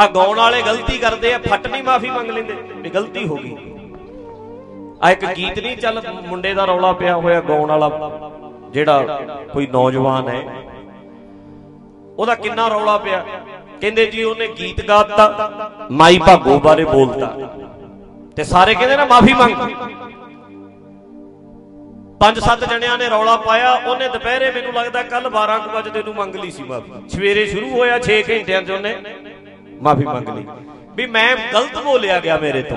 ਆ ਗਾਉਣ ਵਾਲੇ ਗਲਤੀ ਕਰਦੇ ਆ, ਫੱਟ ਨਹੀਂ ਮਾਫੀ ਮੰਗ ਲੈਂਦੇ। ਵੀ ਗਲਤੀ ਹੋ ਗਈ। ਆ ਇੱਕ ਗੀਤ ਨਹੀਂ, ਚੱਲ ਮੁੰਡੇ ਦਾ ਰੌਲਾ ਪਿਆ ਹੋਇਆ ਗਾਉਣ ਵਾਲਾ, ਜਿਹੜਾ ਕੋਈ ਨੌਜਵਾਨ ਹੈ। ਉਹਦਾ ਕਿੰਨਾ ਰੌਲਾ ਪਿਆ। ਕਹਿੰਦੇ ਜੀ, ਉਹਨੇ ਗੀਤ ਗਾਤਾ, ਮਾਈ ਭਾਗੋ ਬਾਰੇ ਬੋਲਤਾ। ਤੇ ਸਾਰੇ ਕਹਿੰਦੇ ਨਾ, ਮਾਫੀ ਮੰਗ। ਪੰਜ ਸੱਤ ਜਣਿਆਂ ਨੇ ਰੌਲਾ ਪਾਇਆ। ਉਹਨੇ ਦੁਪਹਿਰੇ ਮੈਨੂੰ ਲੱਗਦਾ ਕੱਲ 12 ਕੁ ਵਜੇ ਨੂੰ ਮੰਗ ਲਈ ਸੀ ਮਾਫੀ। ਸਵੇਰੇ ਸ਼ੁਰੂ ਹੋਇਆ 6 ਘੰਟਿਆਂ 'ਚ ਉਹਨੇ। ਮਾਫੀ ਮੰਗ ਲਈ। ਵੀ ਮੈਂ ਗਲਤ ਬੋਲਿਆ ਗਿਆ ਮੇਰੇ ਤੋਂ।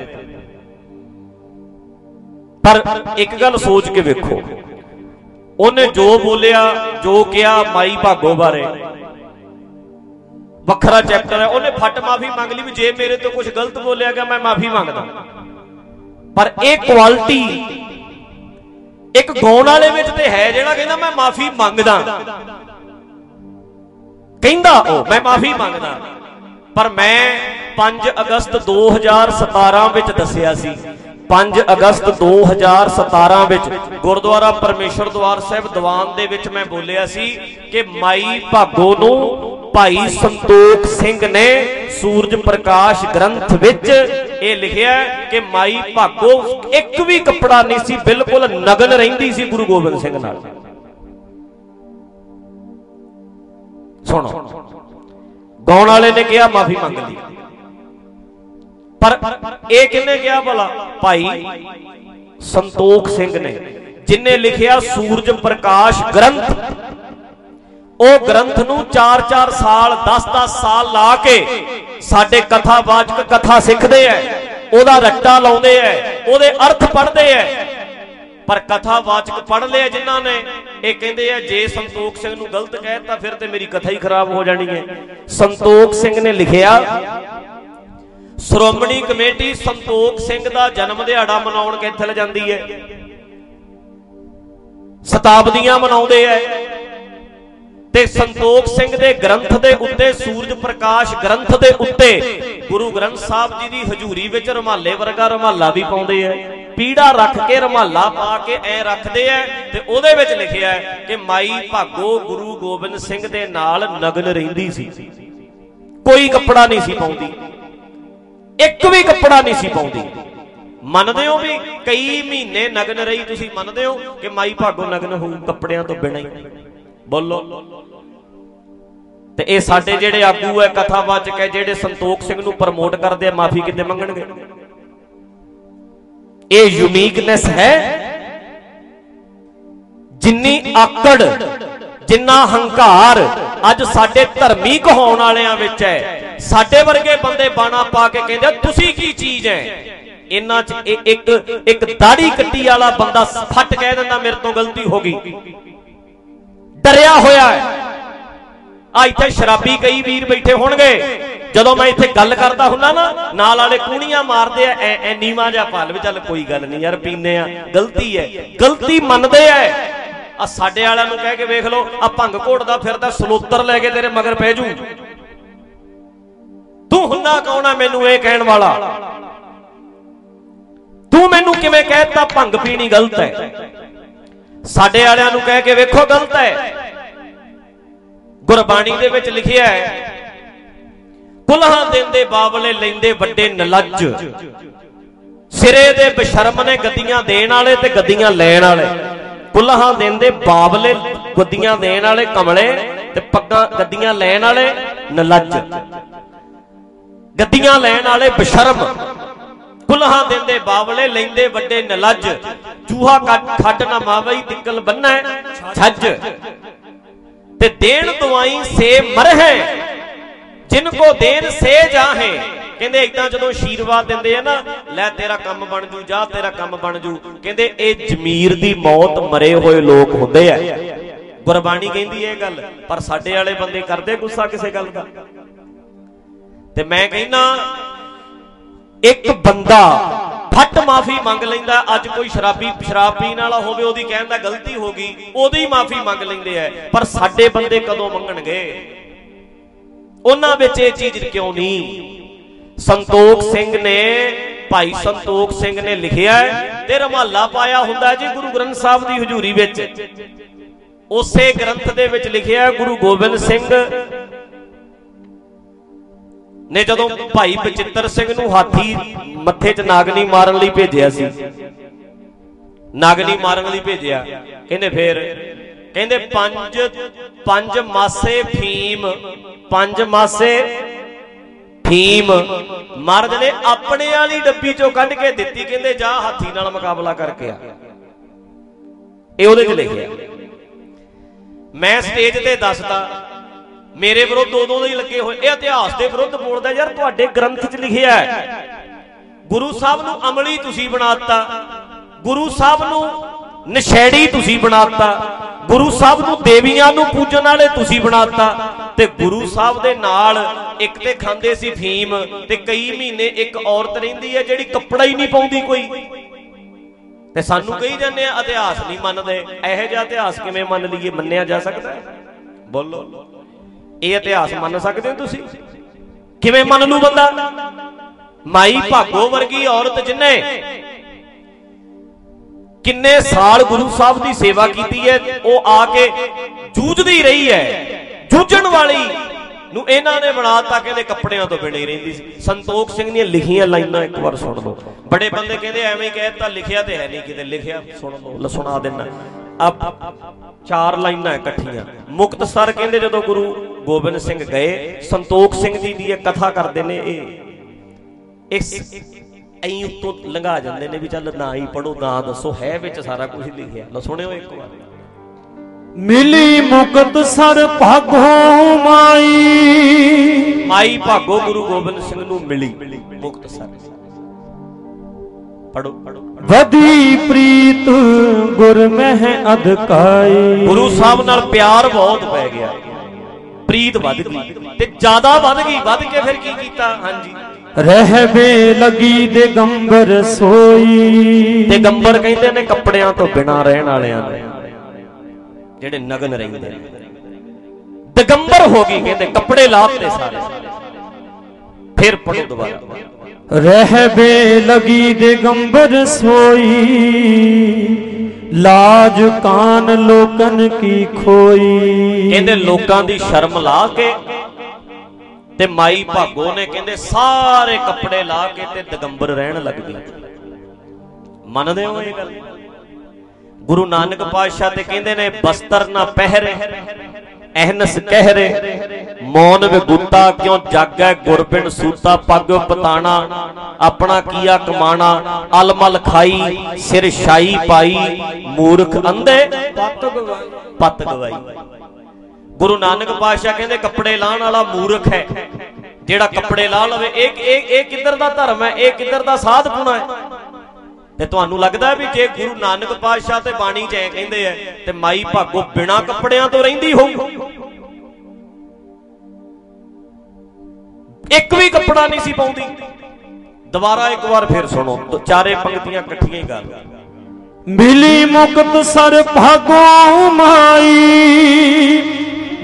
ਪਰ ਇੱਕ ਗੱਲ ਸੋਚ ਕੇ ਵੇਖੋ। ਉਹਨੇ ਜੋ ਬੋਲਿਆ, ਜੋ ਕਿਹਾ ਮਾਈ ਭਾਗੋ ਬਾਰੇ। ਵੱਖਰਾ ਚੈਪਟਰ ਹੈ। ਉਹਨੇ ਫੱਟ ਮਾਫੀ ਮੰਗ ਲਈ ਵੀ ਜੇ ਮੇਰੇ ਤੋਂ ਕੁਝ ਗਲਤ ਬੋਲਿਆ ਗਿਆ, ਮੈਂ ਮਾਫੀ ਮੰਗਦਾ। ਪਰ ਇਹ ਕੁਆਲਿਟੀ ਇੱਕ ਗਾਉਣ ਵਾਲੇ ਵਿੱਚ ਤੇ ਹੈ ਜਿਹੜਾ ਕਹਿੰਦਾ, ਮੈਂ ਮਾਫੀ ਮੰਗਦਾ। ਕਹਿੰਦਾ ਉਹ, ਮੈਂ ਮਾਫੀ ਮੰਗਦਾ। ਪਰ ਮੈਂ 5 ਅਗਸਤ 2017 ਵਿੱਚ ਦੱਸਿਆ ਸੀ। 5 ਅਗਸਤ 2017 ਵਿੱਚ ਗੁਰਦੁਆਰਾ ਪਰਮੇਸ਼ਰ ਦਵਾਰ ਸਾਹਿਬ ਦੀਵਾਨ ਦੇ ਵਿੱਚ ਮੈਂ ਬੋਲਿਆ ਸੀ ਕਿ ਮਾਈ ਭਾਗੋ ਨੂੰ ਭਾਈ ਸੰਤੋਖ ਸਿੰਘ ਨੇ ਸੂਰਜ ਪ੍ਰਕਾਸ਼ ਗ੍ਰੰਥ ਵਿੱਚ ਇਹ ਲਿਖਿਆ ਕਿ ਮਾਈ ਭਾਗੋ ਇੱਕ ਵੀ ਕੱਪੜਾ ਨਹੀਂ ਸੀ, ਬਿਲਕੁਲ ਨਗਨ ਰਹਿੰਦੀ ਸੀ ਗੁਰੂ ਗੋਬਿੰਦ ਸਿੰਘ ਨਾਲ। ਸੁਣੋ। ਗਾਉਣ ਵਾਲੇ ਨੇ ਕਿਹਾ, ਮਾਫੀ ਮੰਗ ਲਈ। ਪਰ ਇਹ ਕਿੰਨੇ ਕਿਹਾ ਭਲਾ? ਭਾਈ ਸੰਤੋਖ ਸਿੰਘ ਨੇ, ਜਿਨੇ ਲਿਖਿਆ ਸੂਰਜ ਪ੍ਰਕਾਸ਼ ਗ੍ਰੰਥ। ਉਹ ਗ੍ਰੰਥ ਨੂੰ 4-4 ਸਾਲ 10-10 ਸਾਲ ਲਾ ਕੇ ਸਾਡੇ ਕਥਾਵਾਚਕ ਕਥਾ ਸਿੱਖਦੇ ਐ, ਉਹਦਾ ਰੱਟਾ ਲਾਉਂਦੇ ਐ, ਉਹਦੇ ਅਰਥ ਪੜ੍ਹਦੇ ਐ। ਪਰ ਕਥਾਵਾਚਕ ਪੜ੍ਹ ਲਿਆ ਜਿਨ੍ਹਾਂ ਨੇ ਇਹ ਕਹਿੰਦੇ ਆ, ਜੇ ਸੰਤੋਖ ਸਿੰਘ ਨੂੰ ਗਲਤ ਕਹਿਤਾ ਫਿਰ ਤੇ ਮੇਰੀ ਕਥਾ ਹੀ ਖਰਾਬ ਹੋ ਜਾਣੀ ਹੈ। ਸੰਤੋਖ ਸਿੰਘ ਨੇ ਲਿਖਿਆ, ਸ਼੍ਰੋਮਣੀ ਕਮੇਟੀ ਸੰਤੋਖ ਸਿੰਘ ਦਾ ਜਨਮ ਦਿਹਾੜਾ ਮਨਾਉਣ ਕਿੱਥੇ ਜਾਂਦੀ ਹੈ। ਸ਼ਤਾਬਦੀਆਂ ਮਨਾਉਂਦੇ ਐ ਤੇ ਸੰਤੋਖ ਸਿੰਘ ਦੇ ਗ੍ਰੰਥ ਦੇ ਉੱਤੇ, ਸੂਰਜ ਪ੍ਰਕਾਸ਼ ਗ੍ਰੰਥ ਦੇ ਉੱਤੇ ਗੁਰੂ ਗ੍ਰੰਥ ਸਾਹਿਬ ਜੀ ਦੀ ਹਜ਼ੂਰੀ ਵਿੱਚ ਰਮਾਲੇ ਵਰਗਾ ਰਮਾਲਾ ਵੀ ਪਾਉਂਦੇ ਐ ਪੀੜਾ ਰੱਖ ਕੇ, ਰਮਾਲਾ ਪਾ ਕੇ ਐ ਰੱਖਦੇ ਐ ਤੇ ਉਹਦੇ ਵਿੱਚ ਲਿਖਿਆ ਹੈ ਕਿ ਮਾਈ ਭਾਗੋ ਗੁਰੂ ਗੋਬਿੰਦ ਸਿੰਘ ਦੇ ਨਾਲ ਨਗਨ ਰਹਿੰਦੀ ਸੀ। ਕੋਈ ਕੱਪੜਾ ਨਹੀਂ ਸੀ ਪਾਉਂਦੀ। ਇੱਕ ਵੀ ਕੱਪੜਾ ਨਹੀਂ ਸੀ ਪਾਉਂਦੀ। ਮੰਨਦੇ ਹੋ ਵੀ ਕਈ ਮਹੀਨੇ ਨਗਨ ਰਹੀ, ਤੁਸੀਂ ਮੰਨਦੇ ਹੋ ਕਿ ਮਾਈ ਭਾਗੋ ਨਗਨ ਹੋਊ ਕੱਪੜਿਆਂ ਤੋਂ ਬਿਨਾਂ ਹੀ। ਬੋਲੋ। ਤੇ ਇਹ ਸਾਡੇ ਜਿਹੜੇ ਆਗੂ ਹੈ ਕਥਾਵਾਚਕ ਹੈ ਜਿਹੜੇ ਸੰਤੋਖ ਸਿੰਘ ਨੂੰ ਪ੍ਰਮੋਟ ਕਰਦੇ ਆ, ਮਾਫੀ ਕਿੱਦੇ ਮੰਗਣਗੇ? ਇਹ ਯੂਨੀਕਨੈਸ ਹੈ ਜਿੰਨੀ ਆਕੜ, ਜਿੰਨਾ ਹੰਕਾਰ ਅੱਜ ਸਾਡੇ ਧਰਮੀ ਕਹਾਉਣ ਵਾਲਿਆਂ ਵਿੱਚ ਹੈ। ਸਾਡੇ ਵਰਗੇ ਬੰਦੇ ਬਾਣਾ ਪਾ ਕੇ ਕਹਿੰਦੇ ਤੁਸੀਂ ਕੀ ਚੀਜ਼ ਹੈ? ਇਹਨਾਂ 'ਚ ਇੱਕ ਇੱਕ ਦਾੜੀ ਕੱਟੀ ਵਾਲਾ ਬੰਦਾ ਫੱਟ ਕਹਿ ਦਿੰਦਾ, ਮੇਰੇ ਤੋਂ ਗਲਤੀ ਹੋ ਗਈ। ਡਰਿਆ ਹੋਇਆ ਹੈ। ਆ ਇੱਥੇ ਸ਼ਰਾਬੀ ਕਈ ਵੀਰ ਬੈਠੇ ਹੋਣਗੇ। ਜਦੋਂ ਮੈਂ ਇੱਥੇ ਗੱਲ ਕਰਦਾ ਹੁੰਨਾ ਨਾ, ਨਾਲ ਵਾਲੇ ਕੂਣੀਆਂ ਮਾਰਦੇ ਆ, ਐ ਐ ਨੀਵਾ ਜਿਹਾ ਪਲ ਵੀ ਚੱਲ ਕੋਈ ਗੱਲ ਨਹੀਂ ਯਾਰ ਪੀਨੇ ਆ। ਗਲਤੀ ਹੈ। ਗਲਤੀ ਮੰਨਦੇ ਐ ਆ ਸਾਡੇ ਵਾਲਿਆਂ ਨੂੰ ਕਹਿ ਕੇ ਵੇਖ ਲਓ, ਆ ਭੰਗ ਘੋੜਦਾ ਫਿਰਦਾ, ਸਲੋਤਰ ਲੈ ਕੇ ਤੇਰੇ ਮਗਰ ਪੈ ਜੂ। ਤੂੰ ਹੁੰਨਾ ਕੌਣ ਆ ਮੈਨੂੰ ਇਹ ਕਹਿਣ ਵਾਲਾ? ਤੂੰ ਮੈਨੂੰ ਕਿਵੇਂ ਕਹਿਤਾ ਭੰਗ ਪੀਣੀ ਗਲਤ ਹੈ। ਸਾਡੇ ਵਾਲਿਆਂ ਨੂੰ ਕਹਿ ਕੇ ਵੇਖੋ ਗਲਤ ਹੈ। ਗੁਰਬਾਣੀ ਦੇ ਵਿੱਚ ਲਿਖਿਆ ਹੈ ਕੁਲਹਾਂ ਦਿੰਦੇ, ਬਾਵਲੇ ਲੈਂਦੇ, ਵੱਡੇ ਨਲੱਜ। ਸਿਰੇ ਦੇ ਬਸ਼ਰਮ ਨੇ ਗੱਦੀਆਂ ਦੇਣ ਵਾਲੇ ਤੇ ਗੱਦੀਆਂ ਲੈਣ ਵਾਲੇ। ਕੁਲਹਾਂ ਦਿੰਦੇ, ਬਾਵਲੇ ਗੱਦੀਆਂ ਦੇਣ ਵਾਲੇ ਕਮਲੇ ਤੇ ਪੱਗਾਂ ਗੱਦੀਆਂ ਲੈਣ ਵਾਲੇ ਨਲੱਜ। ਗੱਦੀਆਂ ਲੈਣ ਵਾਲੇ ਬਸ਼ਰਮ। ਕੁਲਹਾਂ ਦਿੰਦੇ, ਬਾਵਲੇ ਲੈਂਦੇ, ਵੱਡੇ ਨਲੱਜ। ਚੂਹਾ ਖੱਡ ਨਾ ਮਾਵਈ ਤਿੱਕਲ ਬੰਨਾ, ਛੱਜ। ਤੇ ਦੇਣ ਦਵਾਈ ਸੇ ਮਰਹਿ। ਜਿਨ ਕੋ ਦੇਨ ਸੇ ਜਾਹੇ। ਕਹਿੰਦੇ ਇਦਾਂ ਜਦੋਂ ਆਸ਼ੀਰਵਾਦ ਦਿੰਦੇ ਆ ਨਾ ਲੈ ਤੇਰਾ ਕੰਮ ਬਣ ਜੂ ਜਾ ਤੇਰਾ ਕੰਮ ਬਣ ਜੂ। ਕਹਿੰਦੇ ਇਹ ਜ਼ਮੀਰ ਦੀ ਮੌਤ ਮਰੇ ਹੋਏ ਲੋਕ ਹੁੰਦੇ ਆ। ਗੁਰਬਾਣੀ ਕਹਿੰਦੀ ਇਹ ਗੱਲ ਪਰ ਸਾਡੇ ਵਾਲੇ ਬੰਦੇ ਕਰਦੇ ਗੁੱਸਾ ਕਿਸੇ ਗੱਲ ਦਾ? ਤੇ ਮੈਂ ਕਹਿੰਦਾ ਇੱਕ ਬੰਦਾ ਫੱਟ ਮਾਫੀ ਮੰਗ ਲੈਂਦਾ ਅੱਜ ਕੋਈ ਸ਼ਰਾਬੀ ਸ਼ਰਾਬ ਪੀਣ ਵਾਲਾ ਹੋਵੇ ਉਹਦੀ ਕਹਿਣ ਦਾ ਗਲਤੀ ਹੋ ਗਈ ਉਹਦੀ ਮਾਫੀ ਮੰਗ ਲੈਂਦੇ ਆ। ਪਰ ਸਾਡੇ ਬੰਦੇ ਕਦੋਂ ਮੰਗਣਗੇ? ਉਹਨਾਂ ਵਿੱਚ ਇਹ ਚੀਜ਼ ਕਿਉਂ ਨਹੀਂ? ਸੰਤੋਖ ਸਿੰਘ ਨੇ, ਭਾਈ ਸੰਤੋਖ ਸਿੰਘ ਨੇ ਲਿਖਿਆ ਤੇ ਰਮਾਲਾ ਪਾਇਆ ਹੁੰਦਾ ਜੀ ਗੁਰੂ ਗ੍ਰੰਥ ਸਾਹਿਬ ਦੀ ਹਜ਼ੂਰੀ ਵਿੱਚ। ਉਸੇ ਗ੍ਰੰਥ ਦੇ ਵਿੱਚ ਲਿਖਿਆ ਗੁਰੂ ਗੋਬਿੰਦ ਸਿੰਘ ਨੇ ਜਦੋਂ ਭਾਈ ਬਚਿੱਤਰ ਸਿੰਘ ਨੂੰ ਹਾਥੀ ਮੱਥੇ 'ਚ ਨਾਗਨੀ ਮਾਰਨ ਲਈ ਭੇਜਿਆ ਸੀ। ਨਾਗਨੀ ਮਾਰਨ ਲਈ ਭੇਜਿਆ। ਕਹਿੰਦੇ ਫੇਰ ਕਹਿੰਦੇ ਪੰਜ ਪੰਜ ਮਾਸੇ ਫੀਮ, ਪੰਜ ਮਾਸੇ ਫੀਮ। ਮਰਦ ਨੇ ਆਪਣੇ ਵਾਲੀ ਡੱਬੀ ਚੋਂ ਕੱਢ ਕੇ ਦਿੱਤੀ, ਕਹਿੰਦੇ ਜਾ ਹਾਥੀ ਨਾਲ ਮੁਕਾਬਲਾ ਕਰਕੇ ਆ। ਇਹ ਉਹਦੇ 'ਚ ਲਿਖਿਆ। ਮੈਂ ਸਟੇਜ ਤੇ ਦੱਸਦਾ, ਮੇਰੇ ਵਿਰੁੱਧ ਉਦੋਂ ਦੇ ਹੀ ਲੱਗੇ ਹੋਏ, ਇਹ ਇਤਿਹਾਸ ਦੇ ਵਿਰੁੱਧ ਬੋਲਦਾ, ਯਾਰ ਤੁਹਾਡੇ ਗ੍ਰੰਥ 'ਚ ਲਿਖਿਆ ਹੈ। ਗੁਰੂ ਸਾਹਿਬ ਨੂੰ ਅਮਲੀ ਤੁਸੀਂ ਬਣਾਤਾ ਗੁਰੂ ਸਾਹਿਬ ਨੂੰ ਨਸ਼ੇੜੀ ਤੁਸੀਂ ਬਣਾਤਾ ਗੁਰੂ ਸਾਹਿਬ ਨੂੰ ਦੇਵੀਆਂ ਨੂੰ ਪੂਜਣ ਵਾਲੇ ਤੁਸੀਂ ਬਣਾਤਾ ਤੇ ਗੁਰੂ ਸਾਹਿਬ ਦੇ ਨਾਲ ਇੱਕ ਤੇ ਖਾਂਦੇ ਸੀ ਫੀਮ ਤੇ ਕਈ ਮਹੀਨੇ ਇੱਕ ਔਰਤ ਰਹਿੰਦੀ ਹੈ ਜਿਹੜੀ ਕੱਪੜਾ ਹੀ ਨਹੀਂ ਪਾਉਂਦੀ ਕੋਈ। ਤੇ ਸਾਨੂੰ ਕਹੀ ਜਾਂਦੇ ਆ, ਇਤਿਹਾਸ ਨਹੀਂ ਮੰਨਦੇ। ਇਹੋ ਜਿਹਾ ਇਤਿਹਾਸ ਕਿਵੇਂ ਮੰਨ ਲਈਏ? ਮੰਨਿਆ ਜਾ ਸਕਦਾ ਹੈ? ਬੋਲੋ। ਇਹ ਇਤਿਹਾਸ ਮੰਨ ਸਕਦੇ ਹੋ ਤੁਸੀਂ? ਕਿਵੇਂ ਮੰਨ ਲੂ ਬੰਦਾ? ਮਾਈ ਭਾਗੋ ਵਰਗੀ ਔਰਤ ਜਿਨੇ ਕਿੰਨੇ ਸਾਲ ਗੁਰੂ ਸਾਹਿਬ ਦੀ ਸੇਵਾ ਕੀਤੀ ਹੈ, ਉਹ ਆ ਕੇ ਜੂਝਦੀ ਰਹੀ ਹੈ। ਜੂਝਣ ਵਾਲੀ ਨੂੰ ਇਹਨਾਂ ਨੇ ਬਣਾਤਾ ਕਹਿੰਦੇ ਕੱਪੜਿਆਂ ਤੋਂ ਬਿਨੇ ਰਹਿੰਦੀ ਸੀ। ਸੰਤੋਖ ਸਿੰਘ ਦੀਆਂ ਲਿਖੀਆਂ ਲਾਈਨਾਂ ਇੱਕ ਵਾਰ ਸੁਣ ਲਓ। ਬੜੇ ਬੰਦੇ ਕਹਿੰਦੇ ਐਵੇਂ ਹੀ ਕਹਿਤਾ ਲਿਖਿਆ ਤੇ ਹੈ ਨਹੀਂ ਕਿਤੇ, ਲਿਖਿਆ ਸੁਣ ਲਓ, ਲ ਸੁਣਾ ਦੇਣਾ ਆ ਚਾਰ ਲਾਈਨਾਂ ਇਕੱਠੀਆਂ। ਮੁਕਤਸਰ ਕਹਿੰਦੇ ਜਦੋਂ ਗੁਰੂ ਗੋਬਿੰਦ ਸਿੰਘ ਗਏ, ਸੰਤੋਖ ਸਿੰਘ ਜੀ ਦੀ ਇਹ ਕਥਾ ਕਰਦੇ ਨੇ, ਇਹ ਇਸ ਐਂ ਉੱਤੋਂ ਲੰਘਾ ਜਾਂਦੇ ਨੇ ਵੀ ਚੱਲ ਨਾ ਹੀ ਪੜੋ ਨਾ ਦੱਸੋ ਹੈ ਵਿੱਚ ਸਾਰਾ ਕੁਝ ਲਿਖਿਆ ਲੋ ਸੁਣਿਓ ਇੱਕ ਵਾਰ। ਮਿਲੀ ਮੁਕਤ ਸਰ ਭਾਗੋ ਮਾਈ। ਮਾਈ ਭਾਗੋ ਗੁਰੂ ਗੋਬਿੰਦ ਸਿੰਘ ਨੂੰ ਮਿਲੀ ਮੁਕਤ ਸਰ। ਪੜੋ ਵਦੀ ਪ੍ਰੀਤ ਗੁਰ ਮਹਿ ਅਧਕਾਈ। ਗੁਰੂ ਸਾਹਿਬ ਨਾਲ ਪਿਆਰ ਬਹੁਤ ਪੈ ਗਿਆ। ਪ੍ਰੀਤ ਵੱਧ ਗਈ ਤੇ ਜ਼ਿਆਦਾ ਵੱਧ ਗਈ। ਵੱਧ ਕੇ ਫਿਰ ਕੀ ਕੀਤਾ? ਹਾਂਜੀ। ਰਹਿਵੇ ਲਗੀ ਦੇ ਗੰਬਰ ਸੋਈ। ਤੇ ਗੰਬਰ ਕਹਿੰਦੇ ਨੇ ਕੱਪੜਿਆਂ ਤੋਂ ਬਿਨਾ ਰਹਿਣ ਵਾਲਿਆਂ ਨੂੰ ਜਿਹੜੇ ਨਗਨ ਰਹਿੰਦੇ ਨੇ। ਦਿਗੰਬਰ ਹੋ ਗਈ ਕਹਿੰਦੇ ਕੱਪੜੇ ਲਾਤੇ ਸਾਰੇ। ਫਿਰ ਪੜੋ ਦੁਬਾਰਾ। ਰਹਿਵੇ ਲਗੀ ਦੇ ਗੰਬਰ ਸੋਈ। ਲਾਜ ਕਾਨ ਲੋਕਨ ਕੀ ਖੋਈ। ਕਹਿੰਦੇ ਲੋਕਾਂ ਦੀ ਸ਼ਰਮ ਲਾ ਕੇ ਤੇ ਮਾਈ ਭਾਗੋ ਨੇ ਕਹਿੰਦੇ, ਸਾਰੇ ਕੱਪੜੇ ਲਾ ਕੇ ਤੇ ਦਿਗੰਬਰ ਰਹਿਣ ਲੱਗ ਗਈ। ਮੰਨਦੇ ਹੋ ਇਹ ਗੱਲ? ਗੁਰੂ ਨਾਨਕ ਪਾਤਸ਼ਾਹ ਤੇ ਕਹਿੰਦੇ ਨੇ, ਬਸਤਰ ਨਾ ਪਹਿਰੇ ਅਹਨਸ ਕਹਿਰੇ, ਮੌਨ ਵਿਗੁੱਤਾ ਕਿਉਂ ਜਾਗੈ ਗੁਰਬਿਨ ਸੂਤਾ, ਪੱਗ ਪਤਾਣਾ, ਆਪਣਾ ਕੀਆ ਕਮਾਣਾ, ਅਲਮਲ ਖਾਈ, ਸਿਰ ਸ਼ਾਈ ਪਾਈ, ਮੂਰਖ ਅੰਧੇ, ਪੱਤ ਗਵਾਈ। ਗੁਰੂ ਨਾਨਕ ਪਾਤਸ਼ਾਹ ਕਹਿੰਦੇ ਕੱਪੜੇ ਲਾਣ ਵਾਲਾ ਮੂਰਖ ਹੈ। ਜਿਹੜਾ ਕੱਪੜੇ ਲਾ ਲਵੇ, ਇਹ ਇਹ ਇਹ ਕਿੱਧਰ ਦਾ ਧਰਮ ਹੈ? ਇਹ ਕਿੱਧਰ ਦਾ ਸਾਧ ਪੁਣਾ ਹੈ? ਤੇ ਤੁਹਾਨੂੰ ਲੱਗਦਾ ਵੀ ਜੇ ਗੁਰੂ ਨਾਨਕ ਪਾਤਸ਼ਾਹ ਤੇ ਬਾਣੀ ਚ ਐ ਕਹਿੰਦੇ ਐ ਤੇ ਮਾਈ ਭਾਗੋ ਬਿਨਾ ਕੱਪੜਿਆਂ ਤੋਂ ਰਹਿੰਦੀ ਹੋਊ। ਇੱਕ ਵੀ ਕੱਪੜਾ ਨਹੀਂ ਸੀ ਪਾਉਂਦੀ। ਦੁਬਾਰਾ ਇੱਕ ਵਾਰ ਫਿਰ ਸੁਣੋ ਚਾਰੇ ਪੰਕਤੀਆਂ ਇਕੱਠੀਆਂ ਹੀ ਗੱਲ ਮਿਲੀ ਮੁਕਤ ਸਰ ਭਾਗੋ ਮਾਈ।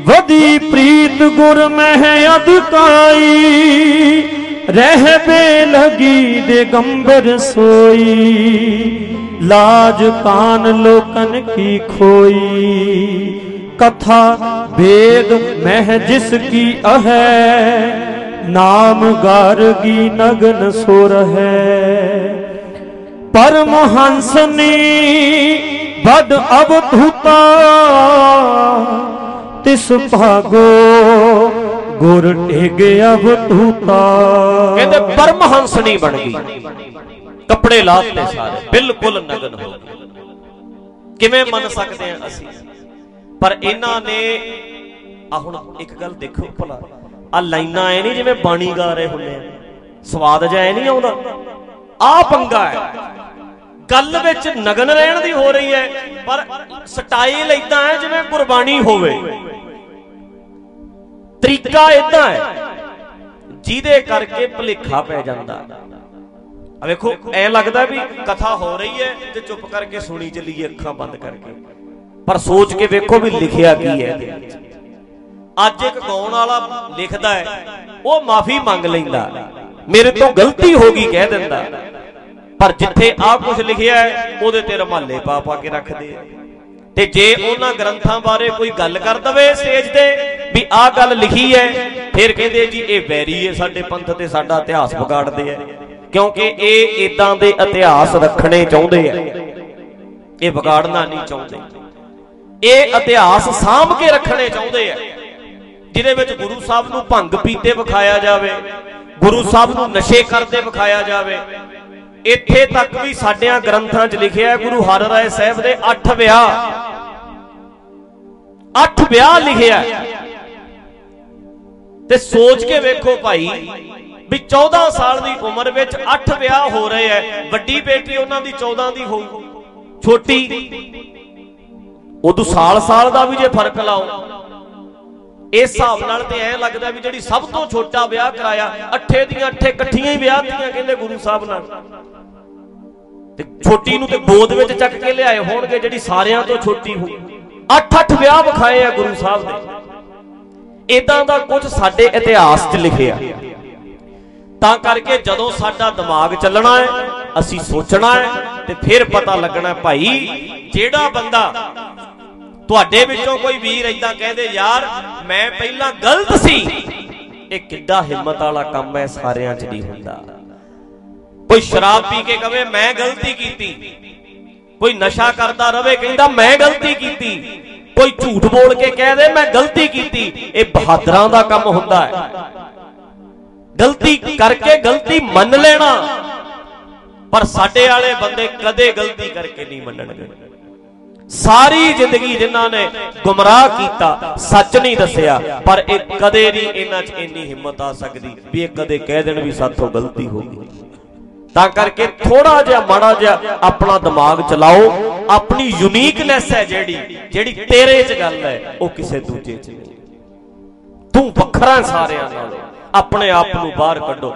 ਵਦੀ ਪ੍ਰੀਤ ਗੁਰ ਮਹਿ ਅਧਕਾਈ, ਰਹਿ ਬੇ ਲਗੀ ਦੇ ਗੰਬਰ ਸੋਈ। ਲਾਜ ਕਾਨ ਲੋਕਨ ਕੀ ਖੋਈ, ਕਥਾ ਵੇਦ ਮਹਿ ਜਿਸ ਕੀ ਅਹੈ, ਨਾਮ ਗਾਰਗੀ ਨਗਨ ਸੁਰ ਹੈ। ਪਰਮਹੰਸਨੀ ਬਦ ਅਵਧੂਤਾ ਤਿਸ ਭਾਗੋ, ਗੁਰ ਟਿਗ ਅਵਧੂਤਾ ਕਹਿੰਦੇ ਪਰਮਹੰਸਣੀ ਬਣ ਗਈ। ਕੱਪੜੇ ਲਾਤੇ ਸਾਰੇ, ਬਿਲਕੁਲ ਨਗਨ ਹੋ ਗਏ। ਕਿਵੇਂ ਮੰਨ ਸਕਦੇ ਆ ਅਸੀਂ? ਪਰ ਇਹਨਾਂ ਨੇ ਆ ਹੁਣ ਇੱਕ ਗੱਲ ਦੇਖੋ ਭਲਾ। ਆ ਲਾਈਨਾਂ ਐ ਨਹੀਂ ਜਿਵੇਂ ਬਾਣੀ ਗਾ ਰਹੇ ਹੁੰਦੇ ਆ। ਸਵਾਦ ਜਿਹਾ ਐ ਨਹੀਂ ਆਉਂਦਾ। ਆ ਪੰਗਾ ਹੈ। ਗੱਲ ਵਿੱਚ ਨਗਨ ਰਹਿਣ ਦੀ ਹੋ ਰਹੀ ਹੈ, ਪਰ ਸਟਾਈਲ ਇਦਾਂ ਹੈ ਜਿਵੇਂ ਗੁਰਬਾਣੀ ਹੋਵੇ। ਤਰੀਕਾ ਇਦਾਂ ਹੈ, ਜਿਹਦੇ ਕਰਕੇ ਭੁਲੇਖਾ ਪੈ ਜਾਂਦਾ। ਆ ਵੇਖੋ, ਐ ਲੱਗਦਾ ਵੀ ਕਥਾ ਹੋ ਰਹੀ ਹੈ ਤੇ ਚੁੱਪ ਕਰਕੇ ਸੁਣੀ ਚੱਲੀਏ ਅੱਖਾਂ ਬੰਦ ਕਰਕੇ। ਪਰ ਸੋਚ ਕੇ ਵੇਖੋ ਵੀ ਲਿਖਿਆ ਕੀ ਹੈ। ਇਹਦੇ ਵਿੱਚ ਅੱਜ ਇੱਕ ਗਾਉਣ ਵਾਲਾ ਲਿਖਦਾ ਹੈ, ਉਹ ਮਾਫੀ ਮੰਗ ਲੈਂਦਾ। ਮੇਰੇ ਤੋਂ ਗਲਤੀ ਹੋ ਗਈ ਕਹਿ ਦਿੰਦਾ। ਪਰ ਜਿੱਥੇ ਆ ਕੁਝ ਲਿਖਿਆ ਹੈ, ਉਹਦੇ ਤੇ ਰਮਾਲੇ ਪਾ ਪਾ ਕੇ ਰੱਖਦੇ ਆ। ਤੇ ਜੇ ਉਹਨਾਂ ਗ੍ਰੰਥਾਂ ਬਾਰੇ ਕੋਈ ਗੱਲ ਕਰ ਦਵੇ ਸਟੇਜ ਤੇ ਵੀ ਆਹ ਗੱਲ ਲਿਖੀ ਹੈ, ਫਿਰ ਕਹਿੰਦੇ ਜੀ ਇਹ ਵੈਰੀ ਹੈ, ਸਾਡੇ ਪੰਥ ਤੇ ਸਾਡਾ ਇਤਿਹਾਸ ਵਿਗਾੜਦੇ ਆ। ਕਿਉਂਕਿ ਇਹ ਇਦਾਂ ਦੇ ਇਤਿਹਾਸ ਰੱਖਣੇ ਚਾਹੁੰਦੇ ਆ। ਇਹ ਵਿਗਾੜਨਾ ਨਹੀਂ ਚਾਹੁੰਦੇ। ਇਹ ਇਤਿਹਾਸ ਸਾਂਭ ਕੇ ਰੱਖਣੇ ਚਾਹੁੰਦੇ ਆ। ਜਿਹਦੇ ਵਿੱਚ ਗੁਰੂ ਸਾਹਿਬ ਨੂੰ ਭੰਗ ਪੀਤੇ ਵਿਖਾਇਆ ਜਾਵੇ, ਗੁਰੂ ਸਾਹਿਬ ਨੂੰ ਨਸ਼ੇ ਕਰਦੇ ਵਿਖਾਇਆ ਜਾਵੇ। ਇੱਥੇ ਤੱਕ ਵੀ ਸਾਡਿਆਂ ਗ੍ਰੰਥਾਂ 'ਚ ਲਿਖਿਆ ਹੈ, ਗੁਰੂ ਹਰਿਰਾਏ ਸਾਹਿਬ ਦੇ 8 ਵਿਆਹ। 8 ਵਿਆਹ ਲਿਖਿਆ ਹੈ। ਤੇ ਸੋਚ ਕੇ ਵੇਖੋ ਭਾਈ ਵੀ 14 ਸਾਲ ਦੀ ਉਮਰ ਵਿੱਚ 8 ਵਿਆਹ ਹੋ ਰਹੇ ਐ, ਵੱਡੀ ਬੇਟੀ ਉਹਨਾਂ ਦੀ 14 ਦੀ ਹੋਊ, ਛੋਟੀ। ਉਦੋਂ ਸਾਲ ਸਾਲ ਦਾ ਵੀ ਜੇ ਫ਼ਰਕ ਲਾਓ, ਇਸ ਹਿਸਾਬ ਨਾਲ ਤੇ ਐ ਲੱਗਦਾ ਵੀ ਜਿਹੜੀ ਸਭ ਤੋਂ ਛੋਟਾ ਵਿਆਹ ਕਰਾਇਆ, ਅੱਠੇ ਦੀਆਂ ਅੱਠੇ ਇਕੱਠੀਆਂ ਹੀ ਵਿਆਹ ਦੀਆਂ ਕਹਿੰਦੇ ਗੁਰੂ ਸਾਹਿਬ ਨਾਲ। ਤੇ ਛੋਟੀ ਨੂੰ ਤੇ ਗੋਦ ਵਿੱਚ ਚੱਕ ਕੇ ਲਿਆਏ ਹੋਣਗੇ ਜਿਹੜੀ ਸਾਰਿਆਂ ਤੋਂ ਛੋਟੀ ਹੋ ਅੱਠ ਅੱਠ ਵਿਆਹ ਵਿਖਾਏ ਆ ਗੁਰੂ ਸਾਹਿਬ ਦੇ। ਇਦਾਂ ਦਾ ਕੁਝ ਸਾਡੇ ਇਤਿਹਾਸ 'ਚ ਲਿਖਿਆ। ਤਾਂ ਕਰਕੇ ਜਦੋਂ ਸਾਡਾ ਦਿਮਾਗ ਚੱਲਣਾ ਹੈ, ਅਸੀਂ ਸੋਚਣਾ ਹੈ ਤੇ ਫਿਰ ਪਤਾ ਲੱਗਣਾ ਭਾਈ ਜਿਹੜਾ ਬੰਦਾ ਤੁਹਾਡੇ ਵਿੱਚੋਂ ਕੋਈ ਵੀਰ ਇਦਾਂ ਕਹਿੰਦੇ, ਯਾਰ, ਮੈਂ ਪਹਿਲਾਂ ਗਲਤ ਸੀ। ਇਹ ਕਿੱਡਾ ਹਿੰਮਤ ਵਾਲਾ ਕੰਮ ਹੈ ਸਾਰਿਆਂ 'ਚ ਨਹੀਂ ਹੁੰਦਾ। ਕੋਈ ਸ਼ਰਾਬ ਪੀ ਕੇ ਕਵੇ, ਮੈਂ ਗਲਤੀ ਕੀਤੀ। ਕੋਈ ਨਸ਼ਾ ਕਰਦਾ ਰਵੇ, ਕਹਿੰਦਾ, ਮੈਂ ਗਲਤੀ ਕੀਤੀ। ਕੋਈ ਝੂਠ ਬੋਲ ਕੇ ਕਹਿ ਦੇ, ਮੈਂ ਗਲਤੀ ਕੀਤੀ। ਇਹ ਬਹਾਦਰਾਂ ਦਾ ਕੰਮ ਹੁੰਦਾ ਹੈ। ਗਲਤੀ ਕਰਕੇ ਗਲਤੀ ਮੰਨ ਲੈਣਾ। ਪਰ ਸਾਡੇ ਵਾਲੇ ਬੰਦੇ ਕਦੇ ਗਲਤੀ ਕਰਕੇ ਨਹੀਂ ਮੰਨਣਗੇ। ਸਾਰੀ ਜ਼ਿੰਦਗੀ ਜਿਨ੍ਹਾਂ ਨੇ ਗੁੰਮਰਾਹ ਕੀਤਾ, ਸੱਚ ਨਹੀਂ ਦੱਸਿਆ, ਪਰ ਇਹ ਕਦੇ ਨਹੀਂ ਇਹਨਾਂ 'ਚ ਇੰਨੀ ਹਿੰਮਤ ਆ ਸਕਦੀ ਵੀ ਇਹ ਕਦੇ ਕਹਿ ਦੇਣ ਵੀ ਸਾਥੋਂ ਗਲਤੀ ਹੋ ਗਈ। ਤਾਂ ਕਰਕੇ ਥੋੜਾ ਜਿਹਾ, ਮਾੜਾ ਜਿਹਾ ਆਪਣਾ ਦਿਮਾਗ ਚਲਾਓ। ਆਪਣੀ ਯੂਨੀਕਨੈਸ ਹੈ ਜਿਹੜੀ ਜਿਹੜੀ ਤੇਰੇ 'ਚ ਗੱਲ ਹੈ, ਉਹ ਕਿਸੇ ਦੂਜੇ 'ਚ ਨਹੀਂ। ਤੂੰ ਵੱਖਰਾ ਹੈ ਸਾਰਿਆਂ ਨਾਲੋਂ। ਆਪਣੇ ਆਪ ਨੂੰ ਬਾਹਰ ਕੱਢੋ।